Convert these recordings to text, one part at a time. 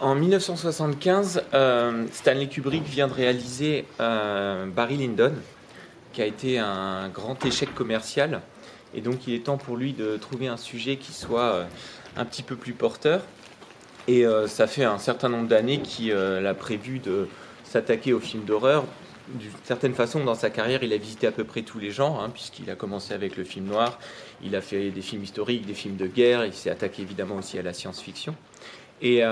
En 1975, Stanley Kubrick vient de réaliser Barry Lyndon, qui a été un grand échec commercial. Et donc il est temps pour lui de trouver un sujet qui soit un petit peu plus porteur. Et ça fait un certain nombre d'années qu'il a prévu de s'attaquer aux films d'horreur d'une certaine façon, dans sa carrière, il a visité à peu près tous les genres, hein, puisqu'il a commencé avec le film noir, il a fait des films historiques, des films de guerre, il s'est attaqué évidemment aussi à la science-fiction. Et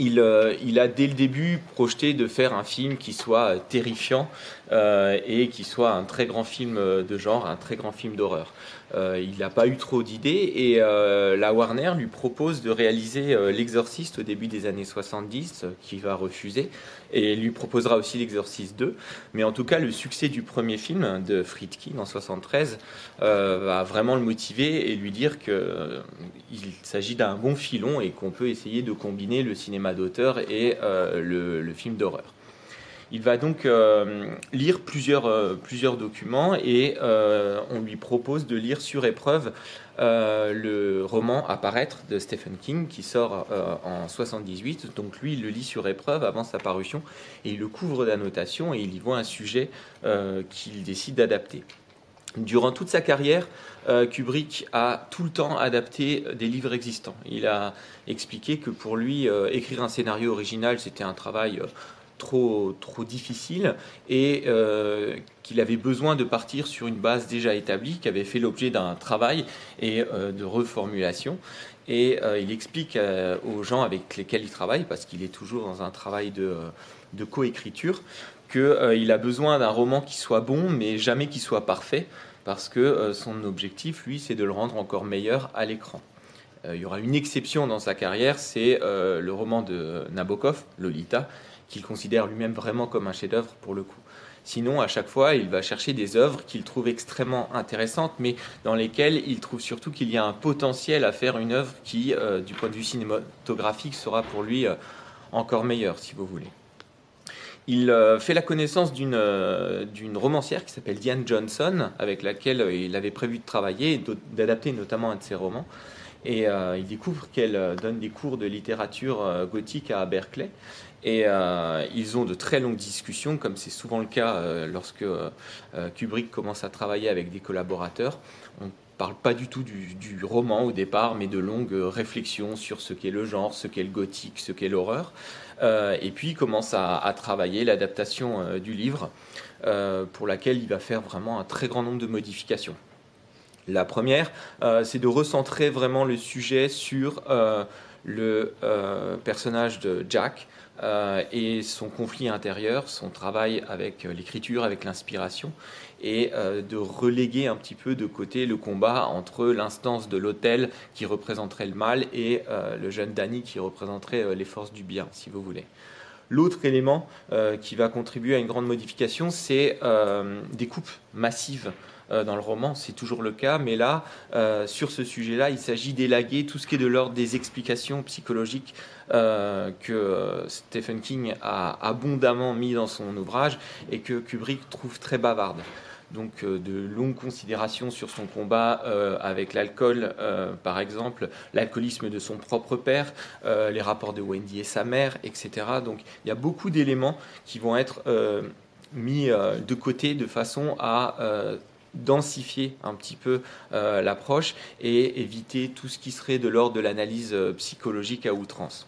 euh, euh, il, a dès le début projeté de faire un film qui soit terrifiant euh, et qui soit un très grand film de genre, un très grand film d'horreur. Euh, il n'a pas eu trop d'idées et euh, la Warner lui propose de réaliser euh, L'Exorciste au début des années 70, qui va refuser, et lui proposera aussi L'Exorciste 2. Mais en tout cas, le succès du premier film de Friedkin en 73 va vraiment le motiver et lui dire qu'il s'agit d'un bon filon et qu'on peut essayer de combiner le cinéma d'auteur et le film d'horreur. Il va donc euh, lire plusieurs, euh, plusieurs documents et euh, on lui propose de lire sur épreuve le roman Apparaître de Stephen King qui sort en 78. Donc lui, il le lit sur épreuve avant sa parution et il le couvre d'annotations et il y voit un sujet qu'il décide d'adapter. Durant toute sa carrière, Kubrick a tout le temps adapté des livres existants. Il a expliqué que pour lui, écrire un scénario original, c'était un travail trop, trop difficile et euh, qu'il avait besoin de partir sur une base déjà établie, qui avait fait l'objet d'un travail et euh, de reformulation. Et euh, il explique aux gens avec lesquels il travaille, parce qu'il est toujours dans un travail de, de coécriture, qu'il a besoin d'un roman qui soit bon, mais jamais qui soit parfait, parce que son objectif, lui, c'est de le rendre encore meilleur à l'écran. il y aura une exception dans sa carrière, c'est le roman de Nabokov, Lolita, qu'il considère lui-même vraiment comme un chef-d'œuvre pour le coup. Sinon, à chaque fois, il va chercher des œuvres qu'il trouve extrêmement intéressantes, mais dans lesquelles il trouve surtout qu'il y a un potentiel à faire une œuvre qui, euh, du point de vue cinématographique, sera pour lui euh, encore meilleure, si vous voulez. Il euh, fait la connaissance d'une romancière qui s'appelle Diane Johnson, avec laquelle il avait prévu de travailler d'adapter notamment un de ses romans. Et il découvre qu'elle donne des cours de littérature gothique à Berkeley. Et euh, ils ont de très longues discussions, comme c'est souvent le cas euh, lorsque euh, Kubrick commence à travailler avec des collaborateurs. On ne parle pas du tout du, roman au départ, mais de longues réflexions sur ce qu'est le genre, ce qu'est le gothique, ce qu'est l'horreur. et puis il commence à, à travailler l'adaptation du livre, pour laquelle il va faire vraiment un très grand nombre de modifications. La première, c'est de recentrer vraiment le sujet sur le personnage de Jack, euh, et son conflit intérieur, son travail avec euh, l'écriture, avec l'inspiration, et euh, de reléguer un petit peu de côté le combat entre l'instance de l'autel qui représenterait le mal et le jeune Danny qui représenterait les forces du bien, si vous voulez. L'autre élément qui va contribuer à une grande modification, c'est des coupes massives dans le roman, c'est toujours le cas, mais là, sur ce sujet-là, il s'agit d'élaguer tout ce qui est de l'ordre des explications psychologiques euh, que Stephen King a abondamment mis dans son ouvrage et que Kubrick trouve très bavarde donc de longues considérations sur son combat avec l'alcool, par exemple, l'alcoolisme de son propre père, les rapports de Wendy et sa mère, etc. Donc il y a beaucoup d'éléments qui vont être mis de côté de façon à densifier un petit peu euh, l'approche et éviter tout ce qui serait de l'ordre de l'analyse euh, psychologique à outrance.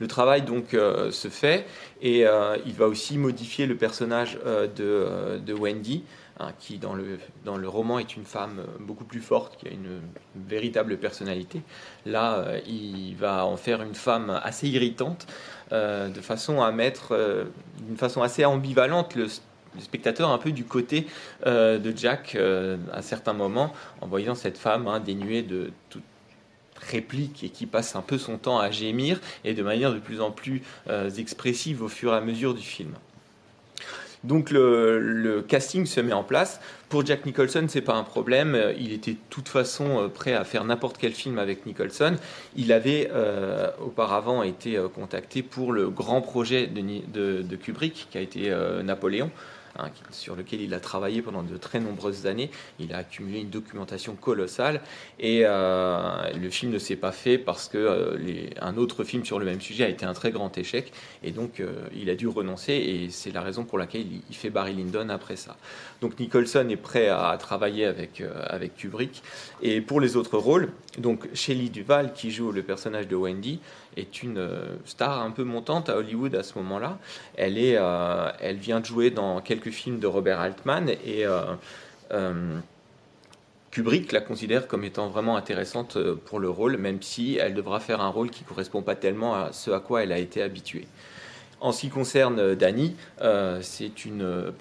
Le travail donc euh, se fait et il va aussi modifier le personnage de, Wendy, hein, qui dans le, dans le roman est une femme beaucoup plus forte, qui a une, véritable personnalité. Là, il va en faire une femme assez irritante, de façon à mettre d'une façon assez ambivalente le spectateur un peu du côté euh, de Jack euh, à certains moments, en voyant cette femme hein, dénuée de toute réplique et qui passe un peu son temps à gémir et de manière de plus en plus euh, expressive au fur et à mesure du film. Donc le, casting se met en place. Pour Jack Nicholson, c'est pas un problème. Il était de toute façon prêt à faire n'importe quel film avec Nicholson. Il avait auparavant été contacté pour le grand projet de, Kubrick, qui a été Napoléon. Hein, sur lequel il a travaillé pendant de très nombreuses années. Il a accumulé une documentation colossale et le film ne s'est pas fait parce que un autre film sur le même sujet a été un très grand échec et donc il a dû renoncer et c'est la raison pour laquelle il, fait Barry Lyndon après ça. Donc Nicholson est prêt à travailler avec, avec Kubrick et pour les autres rôles, donc Shelley Duval qui joue le personnage de Wendy est une euh, star un peu montante à Hollywood à ce moment-là. Elle, est, euh, elle vient de jouer dans quelques films de Robert Altman et euh, Kubrick la considère comme étant vraiment intéressante pour le rôle, même si elle devra faire un rôle qui ne correspond pas tellement à ce à quoi elle a été habituée. En ce qui concerne Dani, c'est une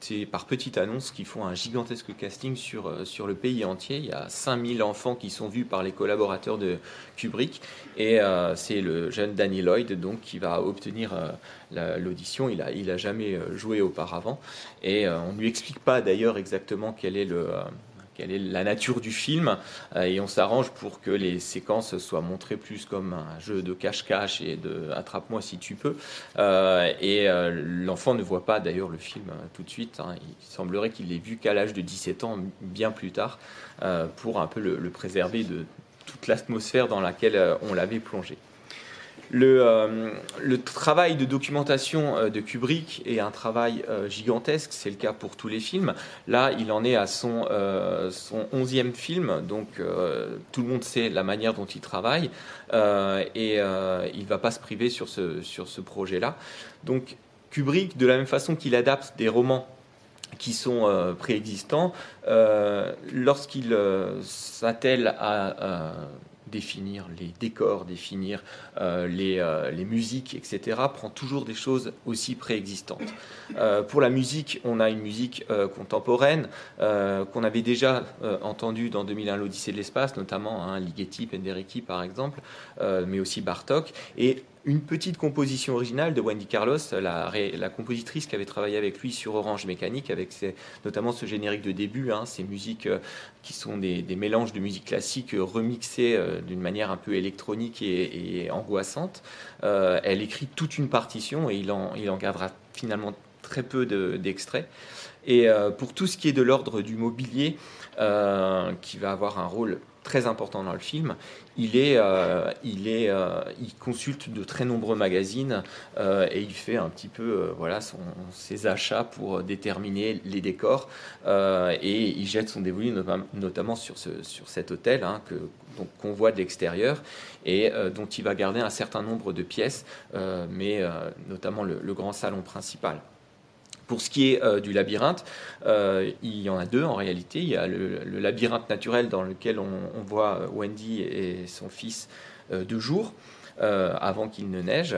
c'est par petite annonce qu'ils font un gigantesque casting sur, euh, sur le pays entier. Il y a 5000 enfants qui sont vus par les collaborateurs de Kubrick. Et euh, c'est le jeune Danny Lloyd donc, qui va obtenir euh, l'audition. Il n'a il a jamais joué auparavant. Et on ne lui explique pas d'ailleurs exactement quel est le quelle est la nature du film, euh, et on s'arrange pour que les séquences soient montrées plus comme un jeu de cache-cache et de attrape-moi si tu peux. Euh, et euh, l'enfant ne voit pas d'ailleurs le film tout de suite. Hein. Il semblerait qu'il l'ait vu qu'à l'âge de 17 ans, bien plus tard, pour un peu le préserver de toute l'atmosphère dans laquelle on l'avait plongé. Euh, le, travail de documentation euh, de Kubrick est un travail euh, gigantesque, c'est le cas pour tous les films. Là, il en est à son, son onzième film, donc tout le monde sait la manière dont il travaille et il ne va pas se priver sur ce projet-là. Donc Kubrick, de la même façon qu'il adapte des romans qui sont préexistants, lorsqu'il s'attelle à définir les décors, définir euh, les, euh, les, musiques, etc., prend toujours des choses aussi préexistantes. Euh, pour la musique, on a une musique contemporaine qu'on avait déjà entendue dans 2001 l'Odyssée de l'espace, notamment hein, Ligeti, Penderecki par exemple, mais aussi Bartok. Et une petite composition originale de Wendy Carlos, la, compositrice qui avait travaillé avec lui sur Orange Mécanique, avec notamment ce générique de début, hein, ces musiques euh, qui sont des, mélanges de musique classique euh, remixées euh, d'une manière un peu électronique et, angoissante. elle écrit toute une partition et il en, il en gardera finalement très peu d'extraits. et pour tout ce qui est de l'ordre du mobilier, qui va avoir un rôle très important dans le film. Il, est, euh, il, est, euh, il consulte de très nombreux magazines euh, et il fait un petit peu ses achats pour déterminer les décors. et il jette son dévolu notamment sur, ce, sur cet hôtel hein, qu'on voit de l'extérieur et dont il va garder un certain nombre de pièces, mais notamment le grand salon principal. Pour ce qui est euh, du labyrinthe, euh, il y en a deux en réalité. Il y a le, labyrinthe naturel dans lequel on, voit Wendy et son fils euh, de jour. avant qu'il ne neige,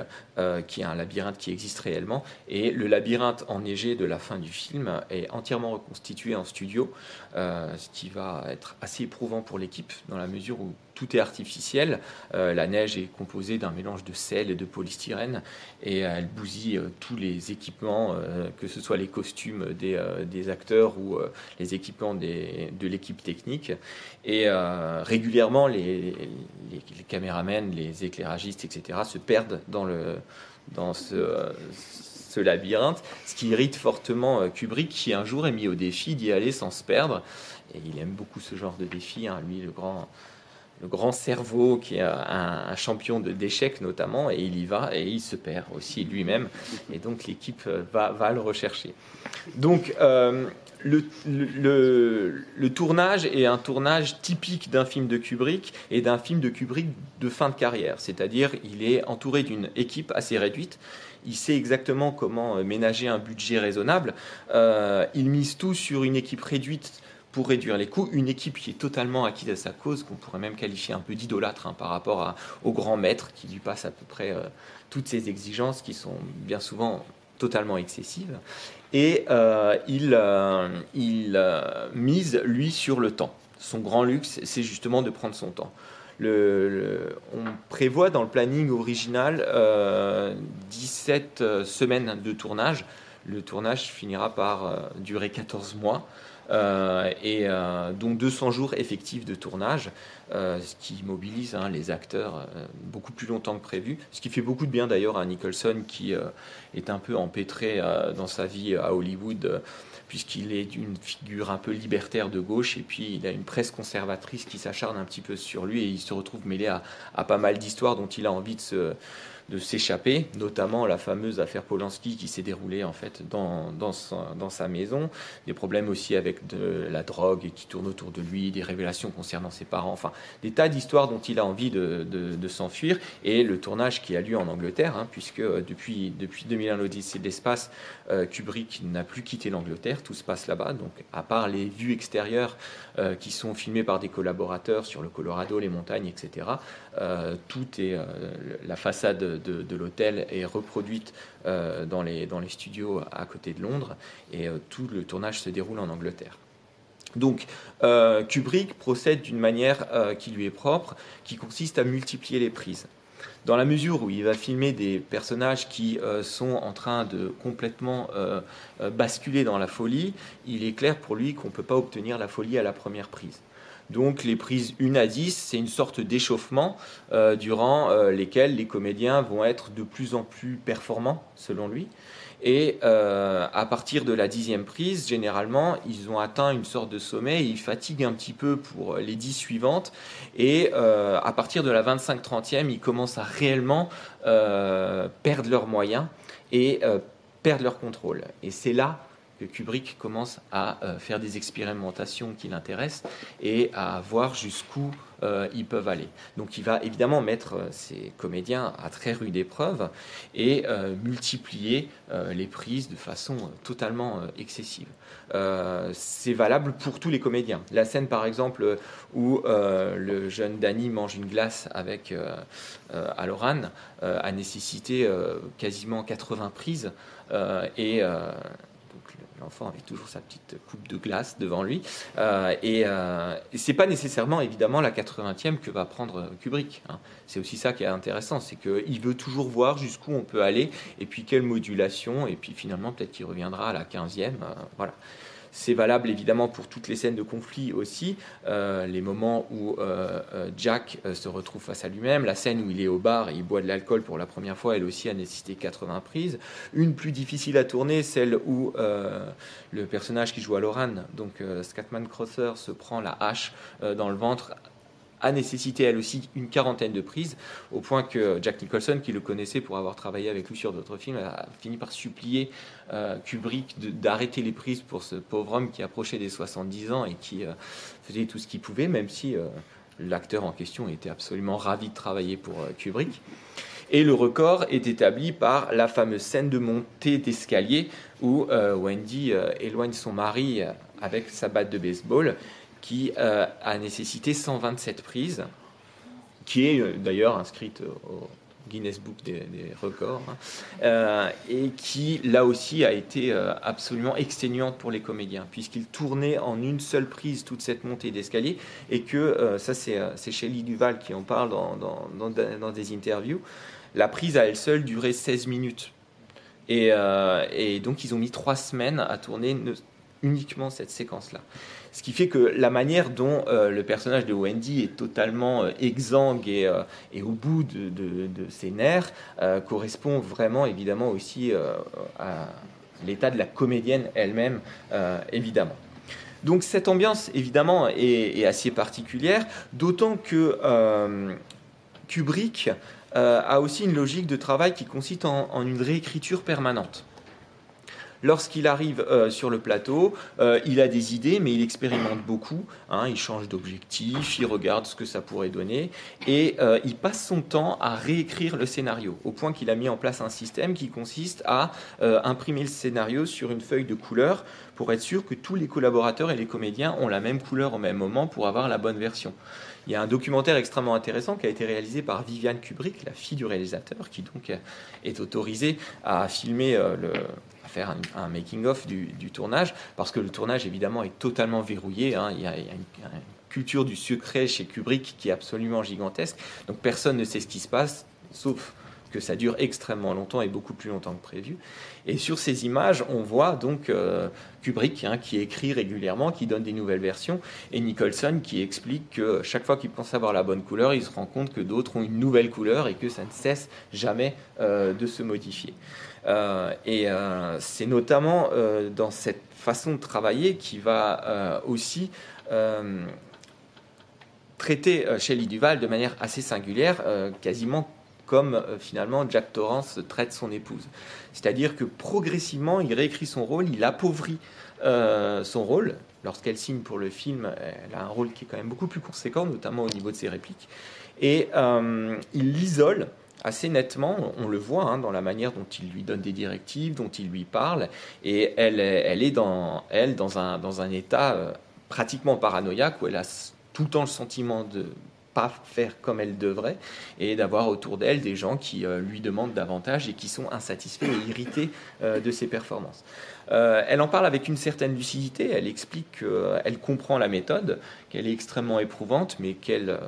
qui est un labyrinthe qui existe réellement. Et le labyrinthe enneigé de la fin du film est entièrement reconstitué en studio, ce qui va être assez éprouvant pour l'équipe dans la mesure où tout est artificiel. Euh, la neige est composée d'un mélange de sel et de polystyrène et elle bousille euh, tous les équipements, euh, que ce soit les costumes des, acteurs ou les équipements de l'équipe technique. Et régulièrement, les, les, caméramens, les éclairagistes, etc., se perdent dans, le, dans ce, ce labyrinthe, ce qui irrite fortement Kubrick, qui un jour est mis au défi d'y aller sans se perdre. Et il aime beaucoup ce genre de défi, hein, lui, le grand le grand cerveau qui est un, champion d'échecs notamment, et il y va et il se perd aussi lui-même, et donc l'équipe euh, va, va, le rechercher. Donc euh, le, le, tournage est un tournage typique d'un film de Kubrick et d'un film de Kubrick de fin de carrière, c'est-à-dire il est entouré d'une équipe assez réduite. Il sait exactement comment euh, ménager un budget raisonnable. il mise tout sur une équipe réduite pour réduire les coûts, une équipe qui est totalement acquise à sa cause, qu'on pourrait même qualifier un peu d'idolâtre hein, par rapport au grand maître qui lui passe à peu près euh, toutes ses exigences qui sont bien souvent totalement excessives. Et euh, il, euh, mise, lui, sur le temps. Son grand luxe, c'est justement de prendre son temps. On prévoit dans le planning original 17 semaines de tournage. Le tournage finira par durer 14 mois. Et dont 200 jours effectifs de tournage, ce qui mobilise hein, les acteurs beaucoup plus longtemps que prévu, ce qui fait beaucoup de bien d'ailleurs à Nicholson qui est un peu empêtré dans sa vie à Hollywood puisqu'il est une figure un peu libertaire de gauche, et puis il a une presse conservatrice qui s'acharne un petit peu sur lui, et il se retrouve mêlé à pas mal d'histoires dont il a envie de se, de s'échapper, notamment la fameuse affaire Polanski qui s'est déroulée en fait dans, dans, sa, maison, des problèmes aussi avec de la drogue qui tourne autour de lui, des révélations concernant ses parents, enfin des tas d'histoires dont il a envie de, de, s'enfuir, et le tournage qui a lieu en Angleterre, hein, puisque euh, depuis, depuis 2001 l'Odyssée de l'espace, euh, Kubrick n'a plus quitté l'Angleterre, tout se passe là-bas, donc à part les vues extérieures euh, qui sont filmées par des collaborateurs sur le Colorado, les montagnes, etc., tout est la façade de, l'hôtel est reproduite euh, dans, les, studios à côté de Londres et euh, tout le tournage se déroule en Angleterre. Donc euh, Kubrick procède d'une manière qui lui est propre, qui consiste à multiplier les prises. Dans la mesure où il va filmer des personnages qui sont en train de complètement basculer dans la folie, il est clair pour lui qu'on ne peut pas obtenir la folie à la première prise. Donc les prises 1 à 10, c'est une sorte d'échauffement euh, durant euh, lesquels les comédiens vont être de plus en plus performants, selon lui. Et euh, à partir de la dixième prise, généralement, ils ont atteint une sorte de sommet, ils fatiguent un petit peu pour les dix suivantes, et à partir de la 25-30e, ils commencent à réellement perdre leurs moyens et perdre leur contrôle. Et c'est là que Kubrick commence à euh, faire des expérimentations qui l'intéressent et à voir jusqu'où euh, ils peuvent aller. Donc il va évidemment mettre euh, ses comédiens à très rude épreuve et multiplier les prises de façon totalement excessive. c'est valable pour tous les comédiens. La scène par exemple où le jeune Danny mange une glace avec Aloran a nécessité quasiment 80 prises et L'enfant avait toujours sa petite coupe de glace devant lui. Euh, et, euh, c'est pas nécessairement, évidemment, la 80e que va prendre Kubrick. Hein. C'est aussi ça qui est intéressant, c'est qu'il veut toujours voir jusqu'où on peut aller, et puis quelle modulation, et puis finalement, peut-être qu'il reviendra à la 15e. Euh, voilà. C'est valable évidemment pour toutes les scènes de conflit aussi, euh, les moments où euh, euh, Jack se retrouve face à lui-même, la scène où il est au bar et il boit de l'alcool pour la première fois, elle aussi a nécessité 80 prises. Une plus difficile à tourner, celle où le personnage qui joue à Loran, donc Scatman Crosser, se prend la hache dans le ventre a nécessité elle aussi une quarantaine de prises, au point que Jack Nicholson, qui le connaissait pour avoir travaillé avec lui sur d'autres films, a fini par supplier euh, Kubrick d'arrêter les prises pour ce pauvre homme qui approchait des 70 ans et qui euh, faisait tout ce qu'il pouvait, même si euh, l'acteur en question était absolument ravi de travailler pour Kubrick. Et le record est établi par la fameuse scène de montée d'escalier où Wendy éloigne son mari avec sa batte de baseball qui euh, a nécessité 127 prises, qui est euh, d'ailleurs inscrite au Guinness Book des, records, hein, euh, et qui là aussi a été absolument exténuante pour les comédiens, puisqu'ils tournaient en une seule prise toute cette montée d'escalier, et que ça c'est Shelley Duval qui en parle dans, dans, des interviews, la prise à elle seule durait 16 minutes. Et, et donc ils ont mis trois semaines à tourner uniquement cette séquence-là. Ce qui fait que la manière dont euh, le personnage de Wendy est totalement euh, exsangue euh, et, au bout de, ses nerfs correspond vraiment évidemment aussi à l'état de la comédienne elle-même, évidemment. Donc cette ambiance évidemment est, assez particulière, d'autant que Kubrick a aussi une logique de travail qui consiste en une réécriture permanente. Lorsqu'il arrive euh, sur le plateau, euh, il a des idées, mais il expérimente beaucoup. Hein. il change d'objectif, il regarde ce que ça pourrait donner, et euh, il passe son temps à réécrire le scénario, au point qu'il a mis en place un système qui consiste à imprimer le scénario sur une feuille de couleur pour être sûr que tous les collaborateurs et les comédiens ont la même couleur au même moment pour avoir la bonne version. Il y a un documentaire extrêmement intéressant qui a été réalisé par Viviane Kubrick, la fille du réalisateur, qui donc est autorisée à filmer le, faire un, making-of du, tournage, parce que le tournage, évidemment, est totalement verrouillé. Hein. Il, y a, une, culture du secret chez Kubrick qui est absolument gigantesque. Donc personne ne sait ce qui se passe, sauf que ça dure extrêmement longtemps et beaucoup plus longtemps que prévu. Et sur ces images, on voit donc euh, Kubrick hein, qui écrit régulièrement, qui donne des nouvelles versions, et Nicholson qui explique que chaque fois qu'il pense avoir la bonne couleur, il se rend compte que d'autres ont une nouvelle couleur et que ça ne cesse jamais euh, de se modifier. Euh, et c'est notamment dans cette façon de travailler qui va aussi traiter Shelley Duval de manière assez singulière, quasiment comme euh, finalement Jack Torrance traite son épouse. C'est-à-dire que progressivement, il réécrit son rôle, il appauvrit euh, son rôle. Lorsqu'elle signe pour le film, elle a un rôle qui est quand même beaucoup plus conséquent, notamment au niveau de ses répliques. Et euh, il l'isole assez nettement, on le voit hein, dans la manière dont il lui donne des directives, dont il lui parle, et elle, est dans, elle, dans un état pratiquement paranoïaque où elle a tout le temps le sentiment de faire comme elle devrait et d'avoir autour d'elle des gens qui euh, lui demandent davantage et qui sont insatisfaits et irrités euh, de ses performances. Euh, elle en parle avec une certaine lucidité, elle explique qu'elle comprend la méthode, qu'elle est extrêmement éprouvante, mais qu'elle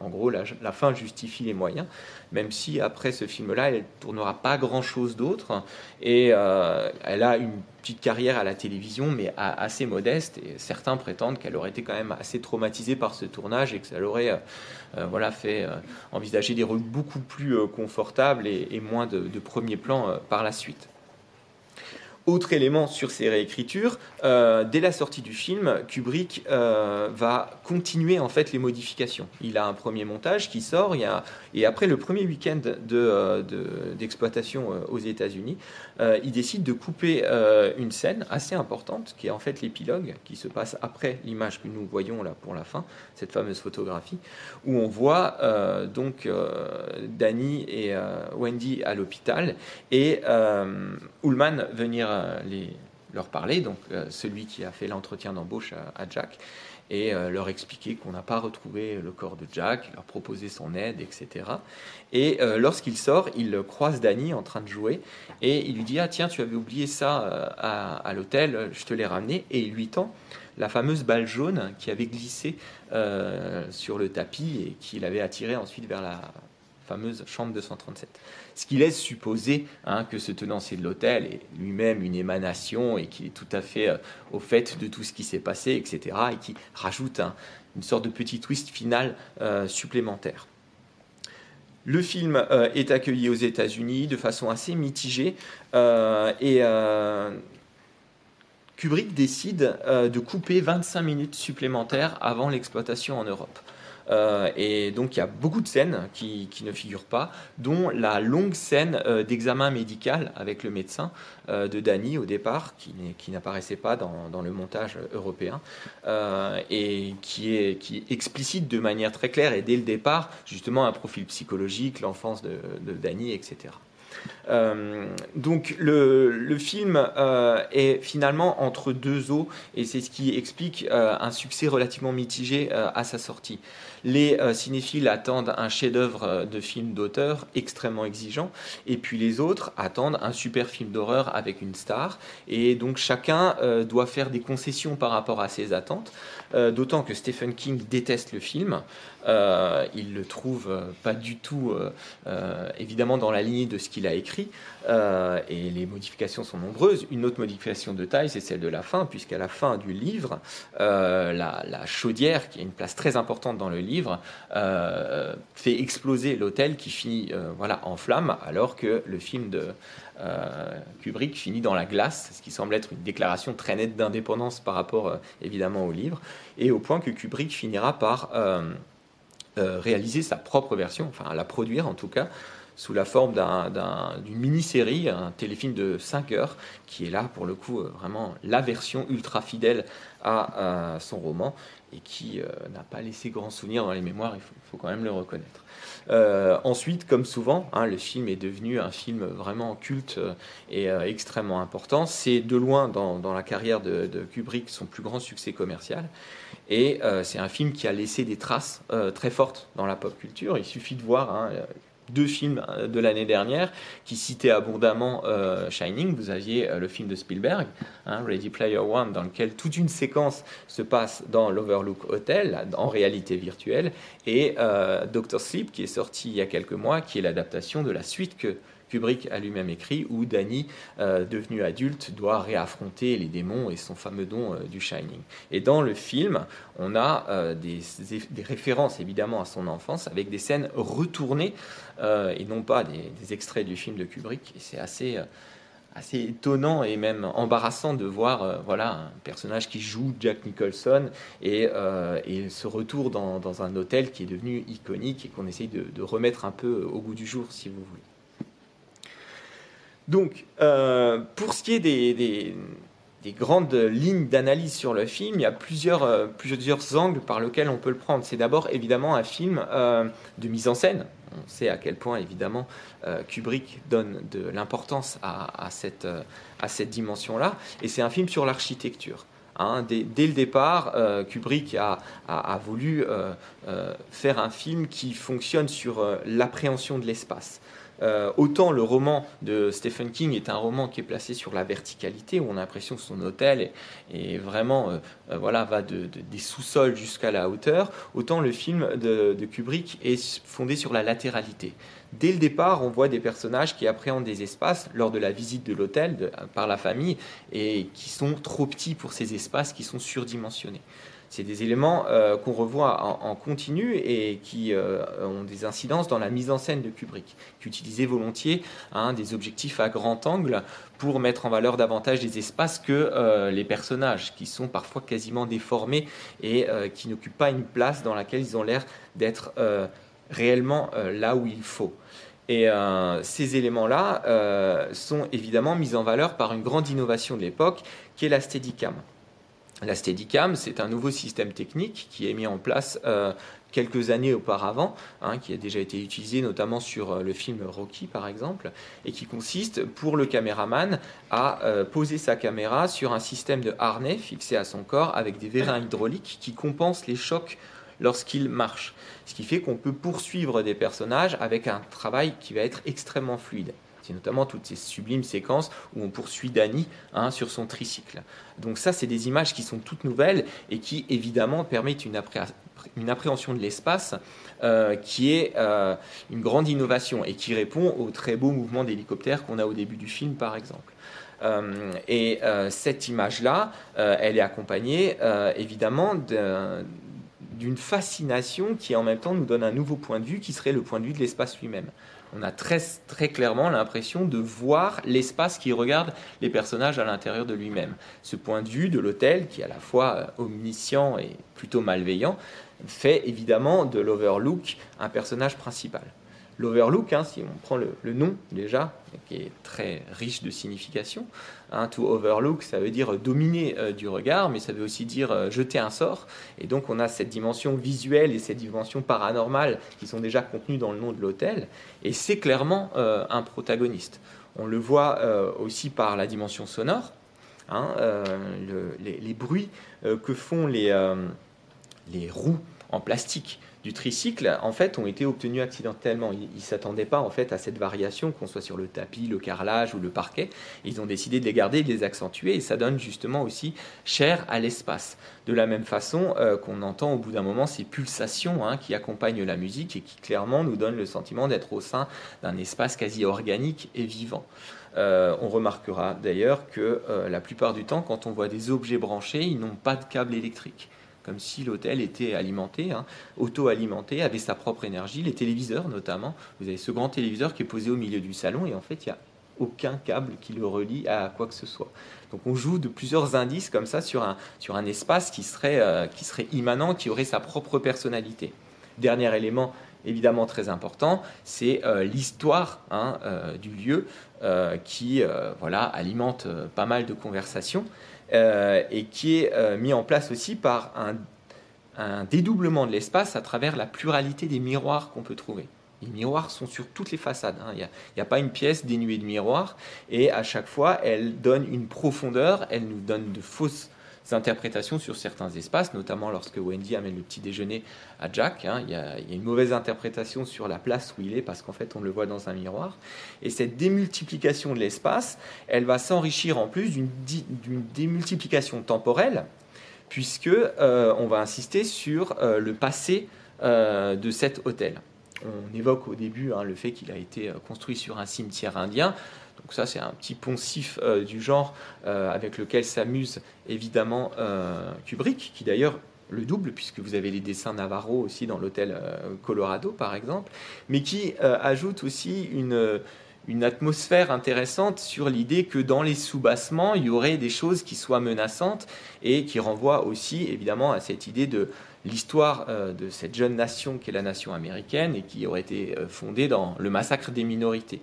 en gros, la, fin justifie les moyens, même si après ce film-là, elle ne tournera pas grand-chose d'autre. Et euh, elle a une petite carrière à la télévision, mais assez modeste. Et certains prétendent qu'elle aurait été quand même assez traumatisée par ce tournage et que ça l'aurait euh, euh, voilà, fait envisager des rôles beaucoup plus confortables et, moins de, premier plan par la suite. Autre élément sur ces réécritures, euh, dès la sortie du film, Kubrick euh, va continuer en fait les modifications. Il a un premier montage qui sort, il y a, et après le premier week-end euh, d'exploitation de, aux États-Unis, il décide de couper une scène assez importante, qui est en fait l'épilogue, qui se passe après l'image que nous voyons là pour la fin, cette fameuse photographie, où on voit donc Danny et Wendy à l'hôpital et Ullman venir euh, leur parler, donc euh, celui qui a fait l'entretien d'embauche à, Jack, et euh, leur expliquer qu'on n'a pas retrouvé le corps de Jack, leur proposer son aide, etc. Et lorsqu'il sort, il croise Danny en train de jouer, et il lui dit Ah tiens, tu avais oublié ça à, l'hôtel, je te l'ai ramené, et il lui tend la fameuse balle jaune qui avait glissé sur le tapis et qu'il avait attiré ensuite vers la fameuse chambre 237 ce qui laisse supposer hein, que ce tenancier de l'hôtel est lui-même une émanation et qu'il est tout à fait euh, au fait de tout ce qui s'est passé, etc., et qui rajoute une sorte de petit twist final euh, supplémentaire. Le film euh, est accueilli aux États-Unis de façon assez mitigée et Kubrick décide de couper 25 minutes supplémentaires avant l'exploitation en Europe. Euh, et donc il y a beaucoup de scènes qui, ne figurent pas, dont la longue scène euh, d'examen médical avec le médecin euh, de Danny au départ, qui, n'apparaissait pas dans, le montage européen, et qui explicite de manière très claire et dès le départ justement un profil psychologique, l'enfance de, de Danny, etc. Euh, donc le, film euh, est finalement entre deux eaux et c'est ce qui explique euh, un succès relativement mitigé à sa sortie. Les cinéphiles attendent un chef-d'œuvre de film d'auteur extrêmement exigeant et puis les autres attendent un super film d'horreur avec une star et donc chacun doit faire des concessions par rapport à ses attentes. D'autant que Stephen King déteste le film. Euh, il le trouve euh, pas du tout, euh, évidemment, dans la lignée de ce qu'il a écrit. et les modifications sont nombreuses. Une autre modification de taille, c'est celle de la fin, puisqu'à la fin du livre, la, chaudière, qui a une place très importante dans le livre, fait exploser l'hôtel qui finit voilà, en flammes, alors que le film de Kubrick finit dans la glace, ce qui semble être une déclaration très nette d'indépendance par rapport évidemment au livre, et au point que Kubrick finira par euh, réaliser sa propre version, enfin la produire en tout cas, sous la forme d'une mini-série, un téléfilm de 5 heures, qui est là pour le coup euh, vraiment la version ultra fidèle à, son roman et qui euh, n'a pas laissé grand souvenir dans les mémoires, il faut, quand même le reconnaître. Ensuite, comme souvent, hein, le film est devenu un film vraiment culte et extrêmement important. C'est de loin dans, la carrière de, Kubrick son plus grand succès commercial. Et euh, c'est un film qui a laissé des traces euh, très fortes dans la pop culture. Il suffit de voir hein, deux films euh, de l'année dernière qui citaient abondamment euh, Shining. Vous aviez le film de Spielberg, hein, Ready Player One, dans lequel toute une séquence se passe dans l'Overlook Hotel, en réalité virtuelle, et Doctor Sleep, qui est sorti il y a quelques mois, qui est l'adaptation de la suite que Kubrick a lui-même écrit, où Danny, euh, devenu adulte, doit réaffronter les démons et son fameux don euh, du Shining. Et dans le film, on a euh, des, références évidemment à son enfance, avec des scènes retournées, et non pas des, extraits du film de Kubrick. Et c'est assez assez étonnant et même embarrassant de voir voilà un personnage qui joue Jack Nicholson et, et ce retour dans, un hôtel qui est devenu iconique et qu'on essaye de, remettre un peu au goût du jour si vous voulez. Donc, euh, pour ce qui est des, grandes lignes d'analyse sur le film, il y a plusieurs, euh, plusieurs angles par lesquels on peut le prendre. C'est d'abord évidemment un film euh, de mise en scène. On sait à quel point évidemment Kubrick donne de l'importance à, cette, dimension-là. Et c'est un film sur l'architecture. Hein. dès, le départ, Kubrick a voulu faire un film qui fonctionne sur l'appréhension de l'espace. Euh, autant le roman de Stephen King est un roman qui est placé sur la verticalité, où on a l'impression que son hôtel vraiment, euh, euh, voilà, va de, des sous-sols jusqu'à la hauteur, autant le film de, Kubrick est fondé sur la latéralité. Dès le départ, on voit des personnages qui appréhendent des espaces lors de la visite de l'hôtel par la famille et qui sont trop petits pour ces espaces, qui sont surdimensionnés. C'est des éléments euh, qu'on revoit en, continu et qui euh, ont des incidences dans la mise en scène de Kubrick, qui utilisait volontiers hein, des objectifs à grand angle pour mettre en valeur davantage des espaces que euh, les personnages, qui sont parfois quasiment déformés et qui n'occupent pas une place dans laquelle ils ont l'air d'être réellement là où il faut. Et ces éléments-là sont évidemment mis en valeur par une grande innovation de l'époque, qui est la Steadicam. La Steadicam, c'est un nouveau système technique qui est mis en place euh, quelques années auparavant, hein, qui a déjà été utilisé notamment sur euh, le film Rocky par exemple, et qui consiste pour le caméraman à euh, poser sa caméra sur un système de harnais fixé à son corps avec des vérins hydrauliques qui compensent les chocs lorsqu'il marche. Ce qui fait qu'on peut poursuivre des personnages avec un travail qui va être extrêmement fluide. C'est notamment toutes ces sublimes séquences où on poursuit Danny hein, sur son tricycle. Donc ça, c'est des images qui sont toutes nouvelles et qui évidemment permettent une, appréhension de l'espace euh, qui est euh, une grande innovation et qui répond au très beau mouvement d'hélicoptère qu'on a au début du film, par exemple. Euh, et cette image-là, elle est accompagnée évidemment d'une fascination qui en même temps nous donne un nouveau point de vue qui serait le point de vue de l'espace lui-même on a très, clairement l'impression de voir l'espace qui regarde les personnages à l'intérieur de lui-même. Ce point de vue de l'hôtel, qui est à la fois euh, omniscient et plutôt malveillant, fait évidemment de l'Overlook un personnage principal. L'Overlook, hein, si on prend le, nom déjà, qui est très riche de signification, hein, to overlook, ça veut dire dominer euh, du regard, mais ça veut aussi dire euh, jeter un sort. Et donc on a cette dimension visuelle et cette dimension paranormale qui sont déjà contenues dans le nom de l'hôtel. Et c'est clairement euh, un protagoniste. On le voit aussi par la dimension sonore, hein, les, bruits que font les, les roues en plastique du tricycle, en fait, ont été obtenus accidentellement. Ils ne s'attendaient pas en fait à cette variation, qu'on soit sur le tapis, le carrelage ou le parquet. Ils ont décidé de les garder, de les accentuer, et ça donne justement aussi cher à l'espace. De la même façon euh, qu'on entend au bout d'un moment ces pulsations hein, qui accompagnent la musique et qui clairement nous donnent le sentiment d'être au sein d'un espace quasi organique et vivant. Euh, on remarquera d'ailleurs que euh, la plupart du temps, quand on voit des objets branchés, ils n'ont pas de câble électrique comme si l'hôtel était alimenté, hein, auto-alimenté, avait sa propre énergie, les téléviseurs notamment. Vous avez ce grand téléviseur qui est posé au milieu du salon et en fait, il n'y a aucun câble qui le relie à quoi que ce soit. Donc on joue de plusieurs indices comme ça sur un, espace qui serait, euh, qui serait immanent, qui aurait sa propre personnalité. Dernier élément évidemment très important, c'est euh, l'histoire hein, euh, du lieu qui voilà, alimente pas mal de conversations. Euh, et qui est euh, mis en place aussi par un, dédoublement de l'espace à travers la pluralité des miroirs qu'on peut trouver. Les miroirs sont sur toutes les façades. Hein. Il n'y a, pas une pièce dénuée de miroirs. Et à chaque fois, elle donne une profondeur, elle nous donne de fausses interprétations sur certains espaces, notamment lorsque Wendy amène le petit déjeuner à Jack. Hein. il, y a, une mauvaise interprétation sur la place où il est parce qu'en fait on le voit dans un miroir. Et cette démultiplication de l'espace, elle va s'enrichir en plus d'une démultiplication temporelle, puisque euh, on va insister sur euh, le passé euh, de cet hôtel. On évoque au début hein, le fait qu'il a été construit sur un cimetière indien. Donc ça, c'est un petit poncif euh, du genre euh, avec lequel s'amuse évidemment euh, Kubrick, qui d'ailleurs le double, puisque vous avez les dessins Navarro aussi dans l'hôtel Colorado, par exemple, mais qui ajoute aussi une, atmosphère intéressante sur l'idée que dans les sous-bassements, il y aurait des choses qui soient menaçantes et qui renvoient aussi évidemment à cette idée de l'histoire de cette jeune nation qu'est la nation américaine et qui aurait été fondée dans le massacre des minorités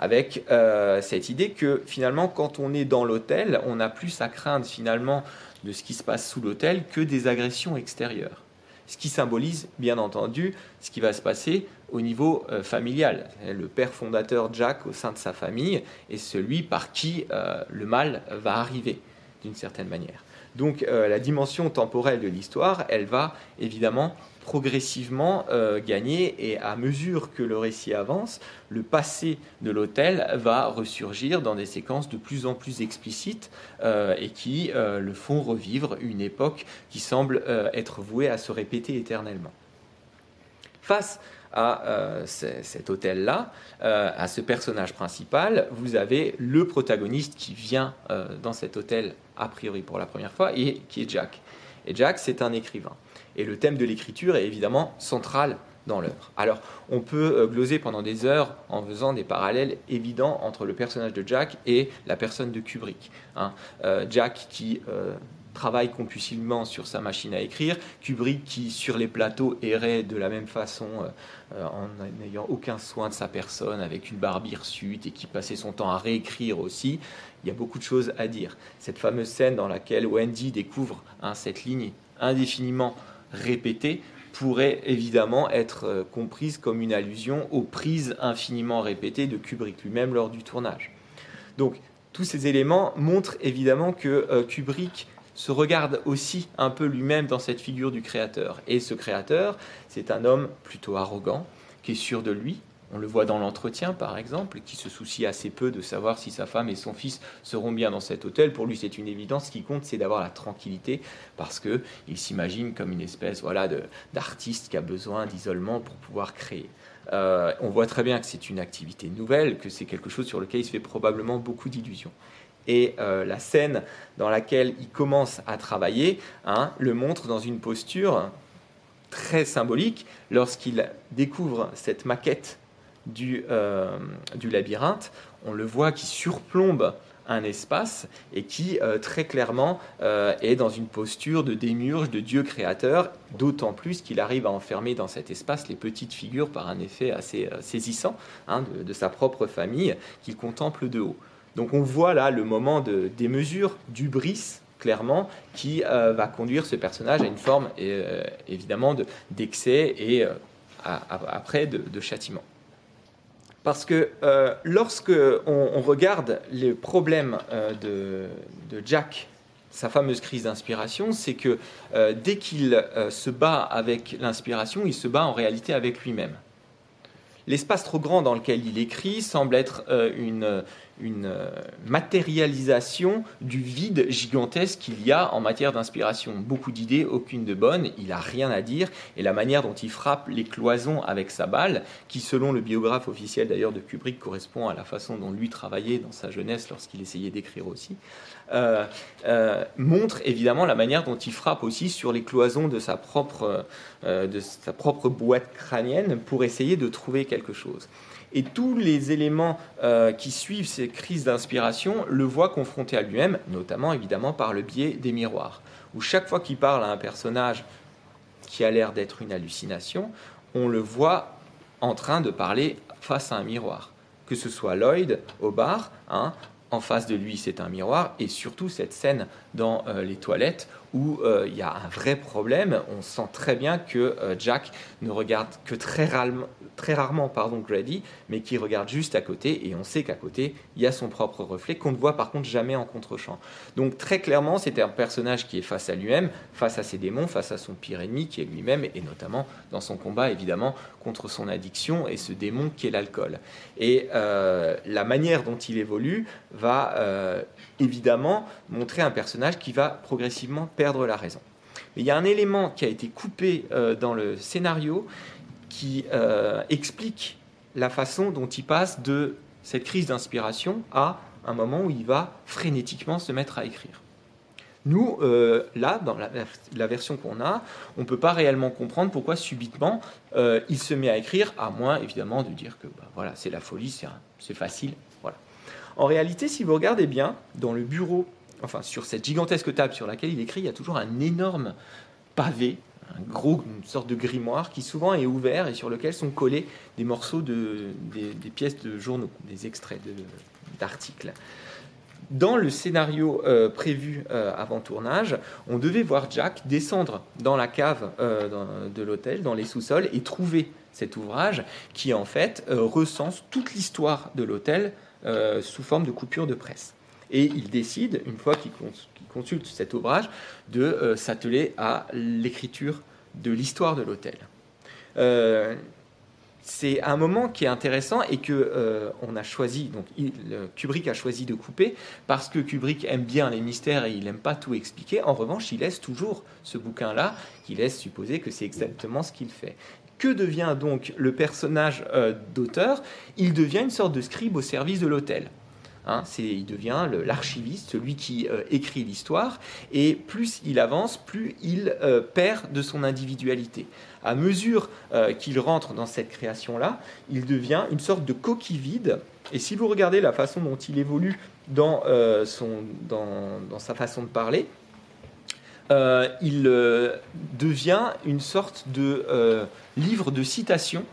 avec euh, cette idée que finalement, quand on est dans l'hôtel, on a plus à craindre finalement de ce qui se passe sous l'hôtel que des agressions extérieures. Ce qui symbolise, bien entendu, ce qui va se passer au niveau euh, familial. Le père fondateur Jack au sein de sa famille est celui par qui euh, le mal va arriver, d'une certaine manière. Donc la dimension temporelle de l'histoire, elle va évidemment progressivement euh, gagner et à mesure que le récit avance, le passé de l'hôtel va ressurgir dans des séquences de plus en plus explicites euh, et qui euh, le font revivre une époque qui semble être vouée à se répéter éternellement. Face à cet hôtel-là, à ce personnage principal, vous avez le protagoniste qui vient dans cet hôtel a priori pour la première fois et qui est Jack. Et Jack, c'est un écrivain. Et le thème de l'écriture est évidemment central dans l'œuvre. Alors, on peut euh, gloser pendant des heures en faisant des parallèles évidents entre le personnage de Jack et la personne de Kubrick. Hein. Euh, Jack qui euh, travaille compulsivement sur sa machine à écrire, Kubrick qui sur les plateaux errait de la même façon en n'ayant aucun soin de sa personne, avec une barbe hirsute et qui passait son temps à réécrire aussi. Il y a beaucoup de choses à dire. Cette fameuse scène dans laquelle Wendy découvre hein, cette ligne indéfiniment répétée pourrait évidemment être euh, comprise comme une allusion aux prises infiniment répétées de Kubrick lui-même lors du tournage. Donc tous ces éléments montrent évidemment que euh, Kubrick se regarde aussi un peu lui-même dans cette figure du créateur. Et ce créateur, c'est un homme plutôt arrogant, qui est sûr de lui, on le voit dans l'entretien, par exemple, qui se soucie assez peu de savoir si sa femme et son fils seront bien dans cet hôtel. Pour lui, c'est une évidence. Ce qui compte, c'est d'avoir la tranquillité, parce que il s'imagine comme une espèce, voilà, d'artiste qui a besoin d'isolement pour pouvoir créer. Euh, on voit très bien que c'est une activité nouvelle, que c'est quelque chose sur lequel il se fait probablement beaucoup d'illusions. Et euh, la scène dans laquelle il commence à travailler hein, le montre dans une posture très symbolique lorsqu'il découvre cette maquette du, euh, du labyrinthe, on le voit qui surplombe un espace et qui euh, très clairement est dans une posture de démurge de Dieu créateur, d'autant plus qu'il arrive à enfermer dans cet espace les petites figures par un effet assez saisissant hein, de, sa propre famille qu'il contemple de haut. Donc on voit là le moment de démesure, du bris clairement, qui va conduire ce personnage à une forme évidemment d'excès et après de châtiment. Parce que euh, lorsque on, regarde les problèmes euh, de, Jack, sa fameuse crise d'inspiration, c'est que euh, dès qu'il se bat avec l'inspiration, il se bat en réalité avec lui-même. L'espace trop grand dans lequel il écrit semble être une, une euh, matérialisation du vide gigantesque qu'il y a en matière d'inspiration. Beaucoup d'idées, aucune de bonne, il n'a rien à dire, et la manière dont il frappe les cloisons avec sa balle, qui selon le biographe officiel d'ailleurs de Kubrick correspond à la façon dont lui travaillait dans sa jeunesse lorsqu'il essayait d'écrire aussi, euh, euh, montre évidemment la manière dont il frappe aussi sur les cloisons de sa propre, de sa propre boîte crânienne pour essayer de trouver quelque chose. Et tous les éléments euh, qui suivent ces crises d'inspiration le voient confronté à lui-même, notamment évidemment par le biais des miroirs, où chaque fois qu'il parle à un personnage qui a l'air d'être une hallucination, on le voit en train de parler face à un miroir. Que ce soit Lloyd au bar, hein, en face de lui c'est un miroir, et surtout cette scène dans euh, les toilettes où euh, il y a un vrai problème. On sent très bien que Jack ne regarde que très, rarement, très rarement pardon, Grady, mais qui regarde juste à côté, et on sait qu'à côté, il y a son propre reflet, qu'on ne voit par contre jamais en contre-champ. Donc très clairement, c'était un personnage qui est face à lui-même, face à ses démons, face à son pire ennemi, qui est lui-même, et notamment dans son combat, évidemment, contre son addiction et ce démon qui est l'alcool. Et euh, la manière dont il évolue va évidemment montrer un personnage qui va progressivement perdre la raison. Mais il y a un élément qui a été coupé euh, dans le scénario qui euh, explique la façon dont il passe de cette crise d'inspiration à un moment où il va frénétiquement se mettre à écrire. Nous, euh, là, dans la, version qu'on a, on ne peut pas réellement comprendre pourquoi subitement il se met à écrire, à moins évidemment de dire que bah, voilà, c'est la folie, c'est facile, en réalité, si vous regardez bien, dans le bureau, enfin sur cette gigantesque table sur laquelle il écrit, il y a toujours un énorme pavé, un gros, une sorte de grimoire qui souvent est ouvert et sur lequel sont collés des morceaux de, des, pièces de journaux, des extraits d'articles. Dans le scénario euh, prévu euh, avant tournage, on devait voir Jack descendre dans la cave euh, de l'hôtel, dans les sous-sols, et trouver cet ouvrage qui en fait recense toute l'histoire de l'hôtel sous forme de coupure de presse. Et il décide, une fois qu'il consulte cet ouvrage, de euh, s'atteler à l'écriture de l'histoire de l'hôtel. Euh, c'est un moment qui est intéressant et que on a choisi, donc Kubrick a choisi de couper parce que Kubrick aime bien les mystères et il n'aime pas tout expliquer. En revanche, il laisse toujours ce bouquin-là qui laisse supposer que c'est exactement ce qu'il fait. Que devient donc le personnage euh, d'auteur? Il devient une sorte de scribe au service de l'hôtel. Hein, il devient l'archiviste, celui qui euh, écrit l'histoire, et plus il avance, plus il euh, perd de son individualité. À mesure qu'il rentre dans cette création-là, il devient une sorte de coquille vide. Et si vous regardez la façon dont il évolue dans, sa façon de parler, euh, il euh, devient une sorte de euh, livre de citations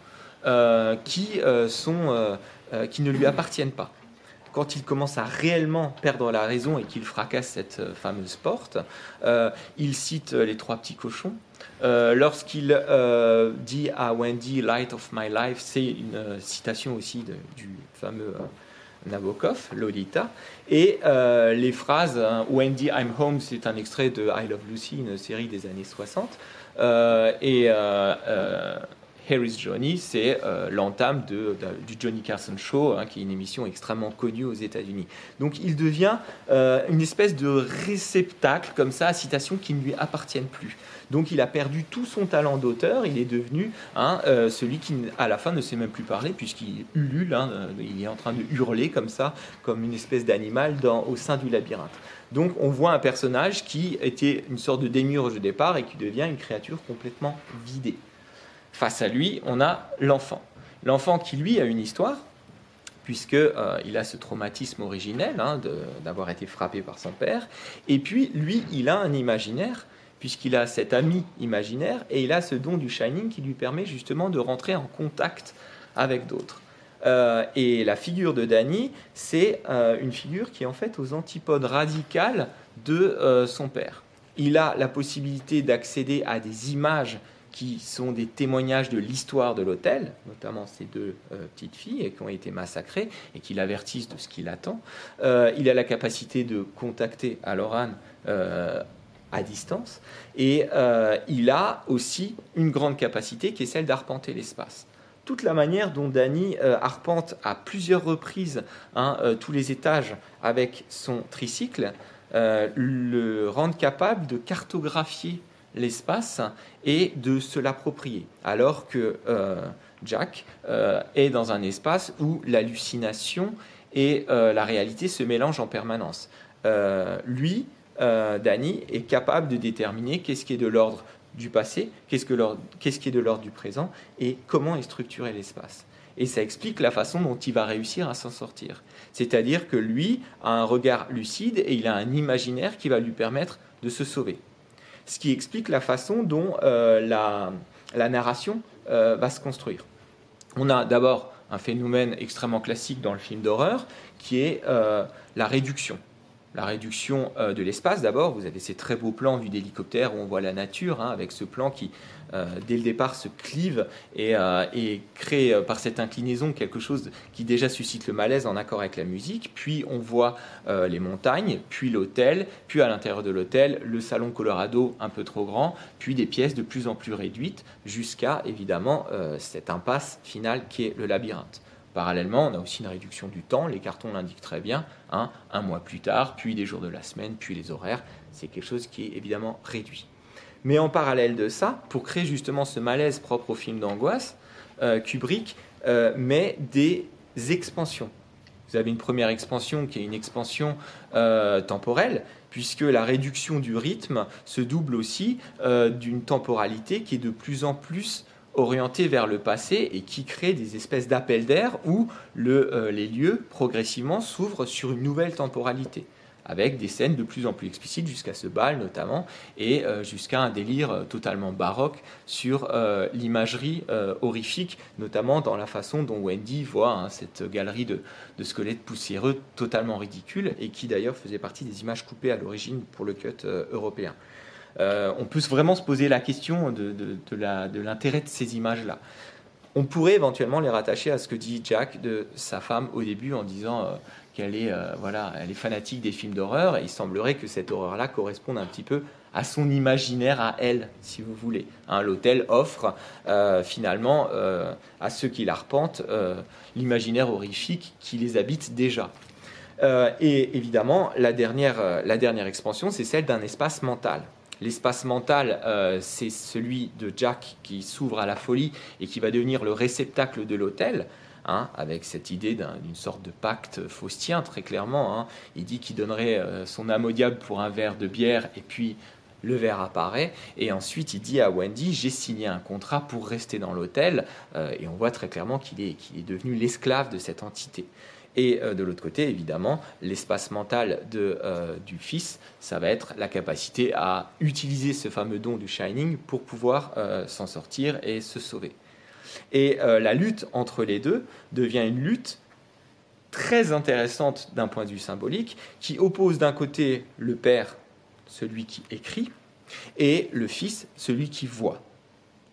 qui ne lui appartiennent pas. Quand il commence à réellement perdre la raison et qu'il fracasse cette fameuse porte, il cite les trois petits cochons. Lorsqu'il dit à Wendy Light of My Life, c'est une citation aussi du fameux Nabokov, Lolita. Et euh, les phrases hein, Wendy, I'm home, c'est un extrait de I Love Lucy, une série des années 60. Euh, et euh, is Johnny, c'est l'entame de, du Johnny Carson Show, hein, qui est une émission extrêmement connue aux États-Unis. Donc il devient une espèce de réceptacle comme ça à citations qui ne lui appartiennent plus. Donc il a perdu tout son talent d'auteur, il est devenu hein, euh, celui qui à la fin ne sait même plus parler puisqu'il ulule, hein, euh, il est en train de hurler comme ça, comme une espèce d'animal au sein du labyrinthe. Donc on voit un personnage qui était une sorte de démiurge au départ et qui devient une créature complètement vidée. Face à lui, on a l'enfant. L'enfant qui lui a une histoire, puisqu'il euh, a ce traumatisme originel hein, d'avoir été frappé par son père, et puis lui, il a un imaginaire puisqu'il a cet ami imaginaire et il a ce don du Shining qui lui permet justement de rentrer en contact avec d'autres. Euh, et la figure de Danny, c'est euh, une figure qui est en fait aux antipodes radicales de son père. Il a la possibilité d'accéder à des images qui sont des témoignages de l'histoire de l'hôtel, notamment ces deux petites filles qui ont été massacrées et qui l'avertissent de ce qui l'attend. il a la capacité de contacter Aloran à distance. Et euh, il a aussi une grande capacité qui est celle d'arpenter l'espace. Toute la manière dont Danny euh, arpente à plusieurs reprises hein, euh, tous les étages avec son tricycle le rend capable de cartographier l'espace et de se l'approprier. Alors que Jack est dans un espace où l'hallucination et la réalité se mélangent en permanence. lui, euh, Danny est capable de déterminer qu'est-ce qui est de l'ordre du passé, qu'est-ce, qui est de l'ordre du présent et comment est structuré l'espace. Et ça explique la façon dont il va réussir à s'en sortir. C'est-à-dire que lui a un regard lucide et il a un imaginaire qui va lui permettre de se sauver. Ce qui explique la façon dont euh, la, narration euh, va se construire. On a d'abord un phénomène extrêmement classique dans le film d'horreur qui est la réduction la réduction de l'espace d'abord. Vous avez ces très beaux plans vus d'hélicoptère où on voit la nature, hein, avec ce plan qui euh, dès le départ se clive et, euh, crée euh, par cette inclinaison quelque chose qui déjà suscite le malaise en accord avec la musique. Puis on voit les montagnes, puis l'hôtel, puis à l'intérieur de l'hôtel le salon Colorado un peu trop grand, puis des pièces de plus en plus réduites jusqu'à évidemment cette impasse finale qui est le labyrinthe. Parallèlement, on a aussi une réduction du temps, les cartons l'indiquent très bien, hein, un mois plus tard, puis des jours de la semaine, puis les horaires, c'est quelque chose qui est évidemment réduit. Mais en parallèle de ça, pour créer justement ce malaise propre au film d'angoisse, euh, Kubrick euh, met des expansions. Vous avez une première expansion qui est une expansion euh, temporelle, puisque la réduction du rythme se double aussi d'une temporalité qui est de plus en plus orientée vers le passé et qui crée des espèces d'appels d'air où les lieux progressivement s'ouvrent sur une nouvelle temporalité avec des scènes de plus en plus explicites jusqu'à ce bal notamment et euh, jusqu'à un délire euh, totalement baroque sur euh, l'imagerie horrifique, notamment dans la façon dont Wendy voit hein, cette galerie de, squelettes poussiéreux totalement ridicule et qui d'ailleurs faisait partie des images coupées à l'origine pour le cut européen. on peut vraiment se poser la question de, de l'intérêt de ces images-là. On pourrait éventuellement les rattacher à ce que dit Jack de sa femme au début en disant est, euh, voilà, elle est fanatique des films d'horreur, et il semblerait que cette horreur-là corresponde un petit peu à son imaginaire à elle, si vous voulez. Hein, l'hôtel offre euh, finalement euh, à ceux qui l'arpentent l'imaginaire horrifique qui les habite déjà. et évidemment, la dernière, la dernière expansion, c'est celle d'un espace mental. L'espace mental, c'est celui de Jack qui s'ouvre à la folie et qui va devenir le réceptacle de l'hôtel. Hein, avec cette idée d'une sorte de pacte faustien, très clairement. Hein. Il dit qu'il donnerait euh, son âme au diable pour un verre de bière, et puis le verre apparaît, et ensuite il dit à Wendy, j'ai signé un contrat pour rester dans l'hôtel, euh, et on voit très clairement qu'il est, est, devenu l'esclave de cette entité. Et euh, de l'autre côté, évidemment, l'espace mental de, du fils, ça va être la capacité à utiliser ce fameux don du Shining pour pouvoir s'en sortir et se sauver. Et euh, la lutte entre les deux devient une lutte très intéressante d'un point de vue symbolique, qui oppose d'un côté le père, celui qui écrit, et le fils, celui qui voit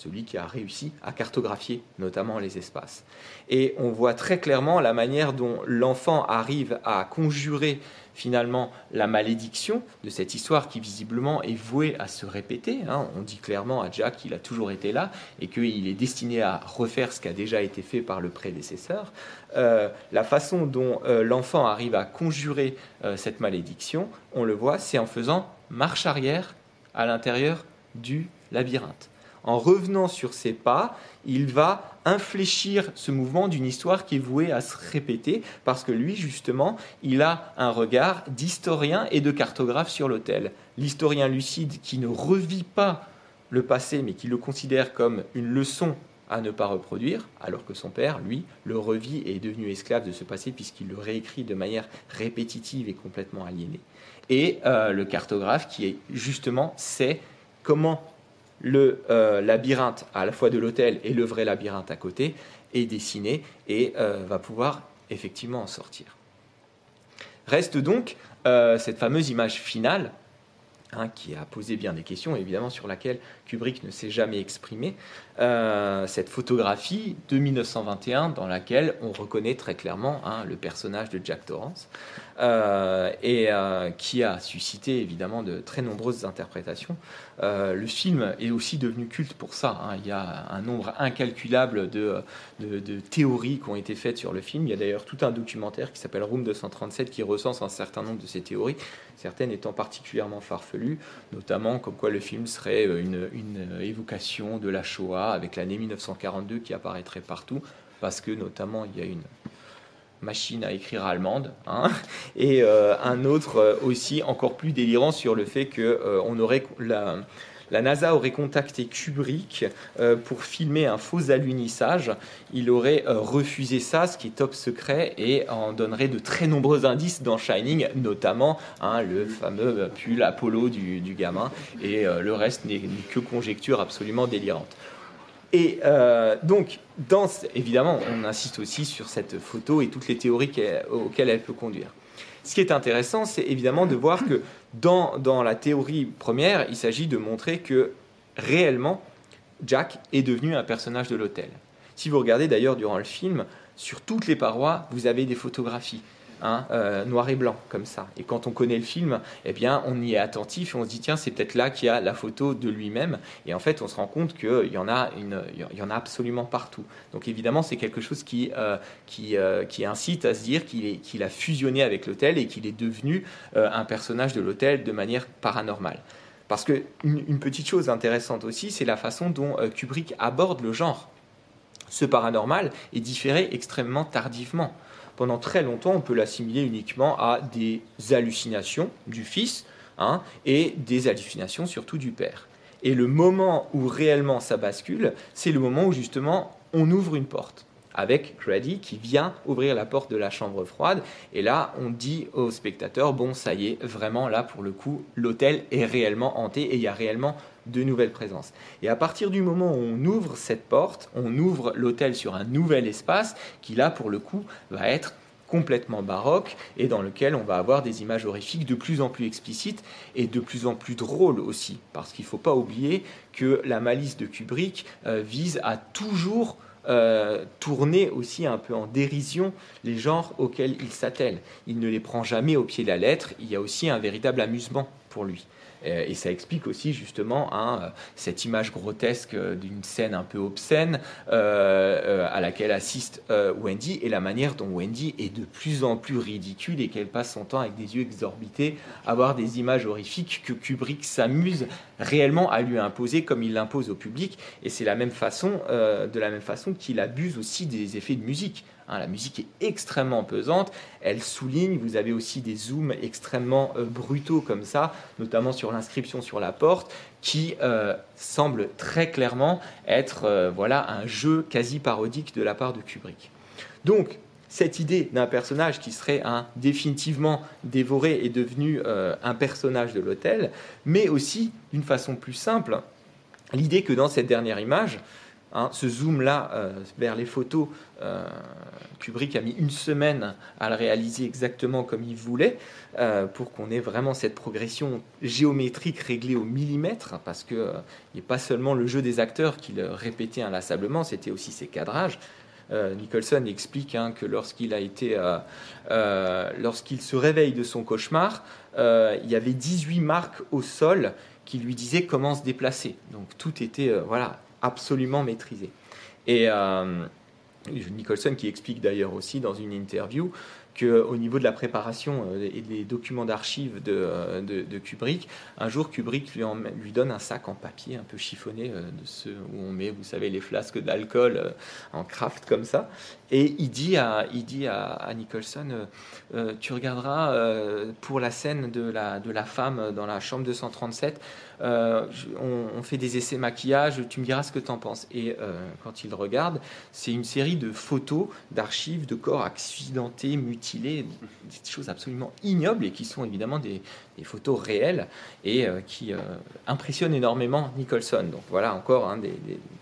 celui qui a réussi à cartographier notamment les espaces. Et on voit très clairement la manière dont l'enfant arrive à conjurer finalement la malédiction de cette histoire qui visiblement est vouée à se répéter. Hein. On dit clairement à Jack qu'il a toujours été là et qu'il est destiné à refaire ce qui a déjà été fait par le prédécesseur. Euh, la façon dont euh, l'enfant arrive à conjurer euh, cette malédiction, on le voit, c'est en faisant marche arrière à l'intérieur du labyrinthe en revenant sur ses pas, il va infléchir ce mouvement d'une histoire qui est vouée à se répéter, parce que lui, justement, il a un regard d'historien et de cartographe sur l'autel. L'historien lucide qui ne revit pas le passé, mais qui le considère comme une leçon à ne pas reproduire, alors que son père, lui, le revit et est devenu esclave de ce passé puisqu'il le réécrit de manière répétitive et complètement aliénée. Et euh, le cartographe qui justement sait comment le euh, labyrinthe à la fois de l'hôtel et le vrai labyrinthe à côté est dessiné et euh, va pouvoir effectivement en sortir. Reste donc euh, cette fameuse image finale hein, qui a posé bien des questions, évidemment sur laquelle Kubrick ne s'est jamais exprimé, cette photographie de 1921 dans laquelle on reconnaît très clairement hein, le personnage de Jack Torrance. Euh, et euh, qui a suscité évidemment de très nombreuses interprétations. Euh, le film est aussi devenu culte pour ça. Hein. Il y a un nombre incalculable de, théories qui ont été faites sur le film. Il y a d'ailleurs tout un documentaire qui s'appelle Room 237 qui recense un certain nombre de ces théories, certaines étant particulièrement farfelues, notamment comme quoi le film serait une, une évocation de la Shoah avec l'année 1942 qui apparaîtrait partout, parce que notamment il y a une machine à écrire allemande, hein. et euh, un autre euh, aussi encore plus délirant sur le fait que euh, aurait la, la, NASA aurait contacté Kubrick pour filmer un faux alunissage. Il aurait refusé ça, ce qui est top secret, et en donnerait de très nombreux indices dans Shining, notamment hein, le fameux pull Apollo du, du gamin, et le reste n'est que conjecture absolument délirante. Et euh, donc, évidemment, on insiste aussi sur cette photo et toutes les théories auxquelles elle peut conduire. Ce qui est intéressant, c'est évidemment de voir que dans, dans la théorie première, il s'agit de montrer que réellement, Jack est devenu un personnage de l'hôtel. Si vous regardez d'ailleurs durant le film, sur toutes les parois, vous avez des photographies. Hein, euh, noir et blanc comme ça. Et quand on connaît le film, eh bien, on y est attentif et on se dit tiens, c'est peut-être là qu'il y a la photo de lui-même. Et en fait, on se rend compte qu'il y en a une, y en a absolument partout. Donc évidemment, c'est quelque chose qui, euh, qui, euh, incite à se dire qu'il a fusionné avec l'hôtel et qu'il est devenu un personnage de l'hôtel de manière paranormale. Parce que une petite chose intéressante aussi, c'est la façon dont Kubrick aborde le genre. Ce paranormal est différé extrêmement tardivement pendant très longtemps, on peut l'assimiler uniquement à des hallucinations du fils hein, et des hallucinations surtout du père. Et le moment où réellement ça bascule, c'est le moment où justement on ouvre une porte avec Grady qui vient ouvrir la porte de la chambre froide. Et là, on dit au spectateur, bon, ça y est, vraiment là, pour le coup, l'hôtel est réellement hanté et il y a réellement de nouvelles présences. Et à partir du moment où on ouvre cette porte, on ouvre l'hôtel sur un nouvel espace qui là, pour le coup, va être complètement baroque et dans lequel on va avoir des images horrifiques de plus en plus explicites et de plus en plus drôles aussi. Parce qu'il ne faut pas oublier que la malice de Kubrick euh, vise à toujours euh, tourner aussi un peu en dérision les genres auxquels il s'attelle. Il ne les prend jamais au pied de la lettre, il y a aussi un véritable amusement pour lui. Euh, et ça explique aussi justement hein, cette image grotesque d'une scène un peu obscène euh, euh, à laquelle assiste Wendy et la manière dont Wendy est de plus en plus ridicule et qu'elle passe son temps avec des yeux exorbités à voir des images horrifiques que Kubrick s'amuse réellement à lui imposer comme il l'impose au public. Et c'est la même façon, de la même façon qu'il abuse aussi des effets de musique. Hein, la musique est extrêmement pesante, elle souligne, vous avez aussi des zooms extrêmement euh, brutaux comme ça, notamment sur l'inscription sur la porte, qui euh, semble très clairement être euh, voilà, un jeu quasi parodique de la part de Kubrick. Donc, cette idée d'un personnage qui serait définitivement dévoré et devenu un personnage de l'hôtel, mais aussi, d'une façon plus simple, l'idée que dans cette dernière image, Hein, ce zoom-là euh, vers les photos, euh, Kubrick a mis une semaine à le réaliser exactement comme il voulait, euh, pour qu'on ait vraiment cette progression géométrique réglée au millimètre, parce qu'il n'y a pas seulement le jeu des acteurs qui le répétait inlassablement, c'était aussi ses cadrages. Nicholson explique hein, que lorsqu'il a été, lorsqu'il se réveille de son cauchemar, il y avait 18 marques au sol qui lui disaient comment se déplacer. Donc tout était voilà absolument maîtrisé. Et euh, Nicholson qui explique d'ailleurs aussi dans une interview qu'au niveau de la préparation euh, et des documents d'archives euh, de, de, Kubrick, un jour Kubrick lui, lui, donne un sac en papier un peu chiffonné, de ceux où on met, vous savez, les flasques d'alcool en craft comme ça. Et il dit à, il dit à, Nicholson, tu regarderas pour la scène de la, de la femme dans la chambre 237, euh, on, fait des essais maquillage, tu me diras ce que tu en penses. Et euh, quand il regarde, c'est une série de photos, d'archives de corps accidentés, mutilés, des choses absolument ignobles et qui sont évidemment des, photos réelles et euh, qui impressionnent énormément Nicholson. Donc voilà encore hein, des,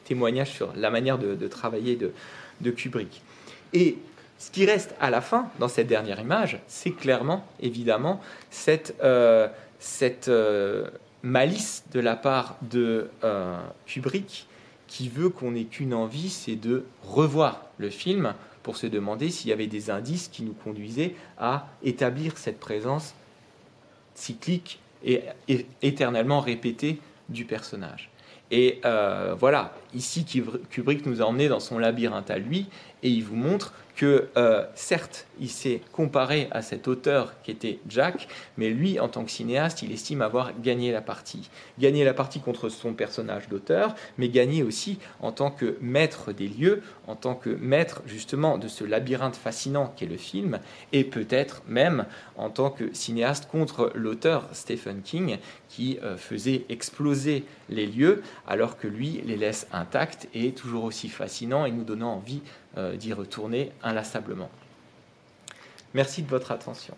témoignages sur la manière de, travailler de, de Kubrick. Et ce qui reste à la fin, dans cette dernière image, c'est clairement, évidemment, cette, cette malice de la part de euh, Kubrick qui veut qu'on ait qu'une envie, c'est de revoir le film pour se demander s'il y avait des indices qui nous conduisaient à établir cette présence cyclique et, éternellement répétée du personnage. Et euh, voilà, ici Kubrick nous a emmenés dans son labyrinthe à lui, et il vous montre que euh, certes, il s'est comparé à cet auteur qui était Jack, mais lui, en tant que cinéaste, il estime avoir gagné la partie. Gagné la partie contre son personnage d'auteur, mais gagné aussi en tant que maître des lieux, en tant que maître justement de ce labyrinthe fascinant qu'est le film, et peut-être même en tant que cinéaste contre l'auteur Stephen King, qui euh, faisait exploser les lieux, alors que lui les laisse intacts et toujours aussi fascinants et nous donnant envie euh, d'y retourner inlassablement. Merci de votre attention.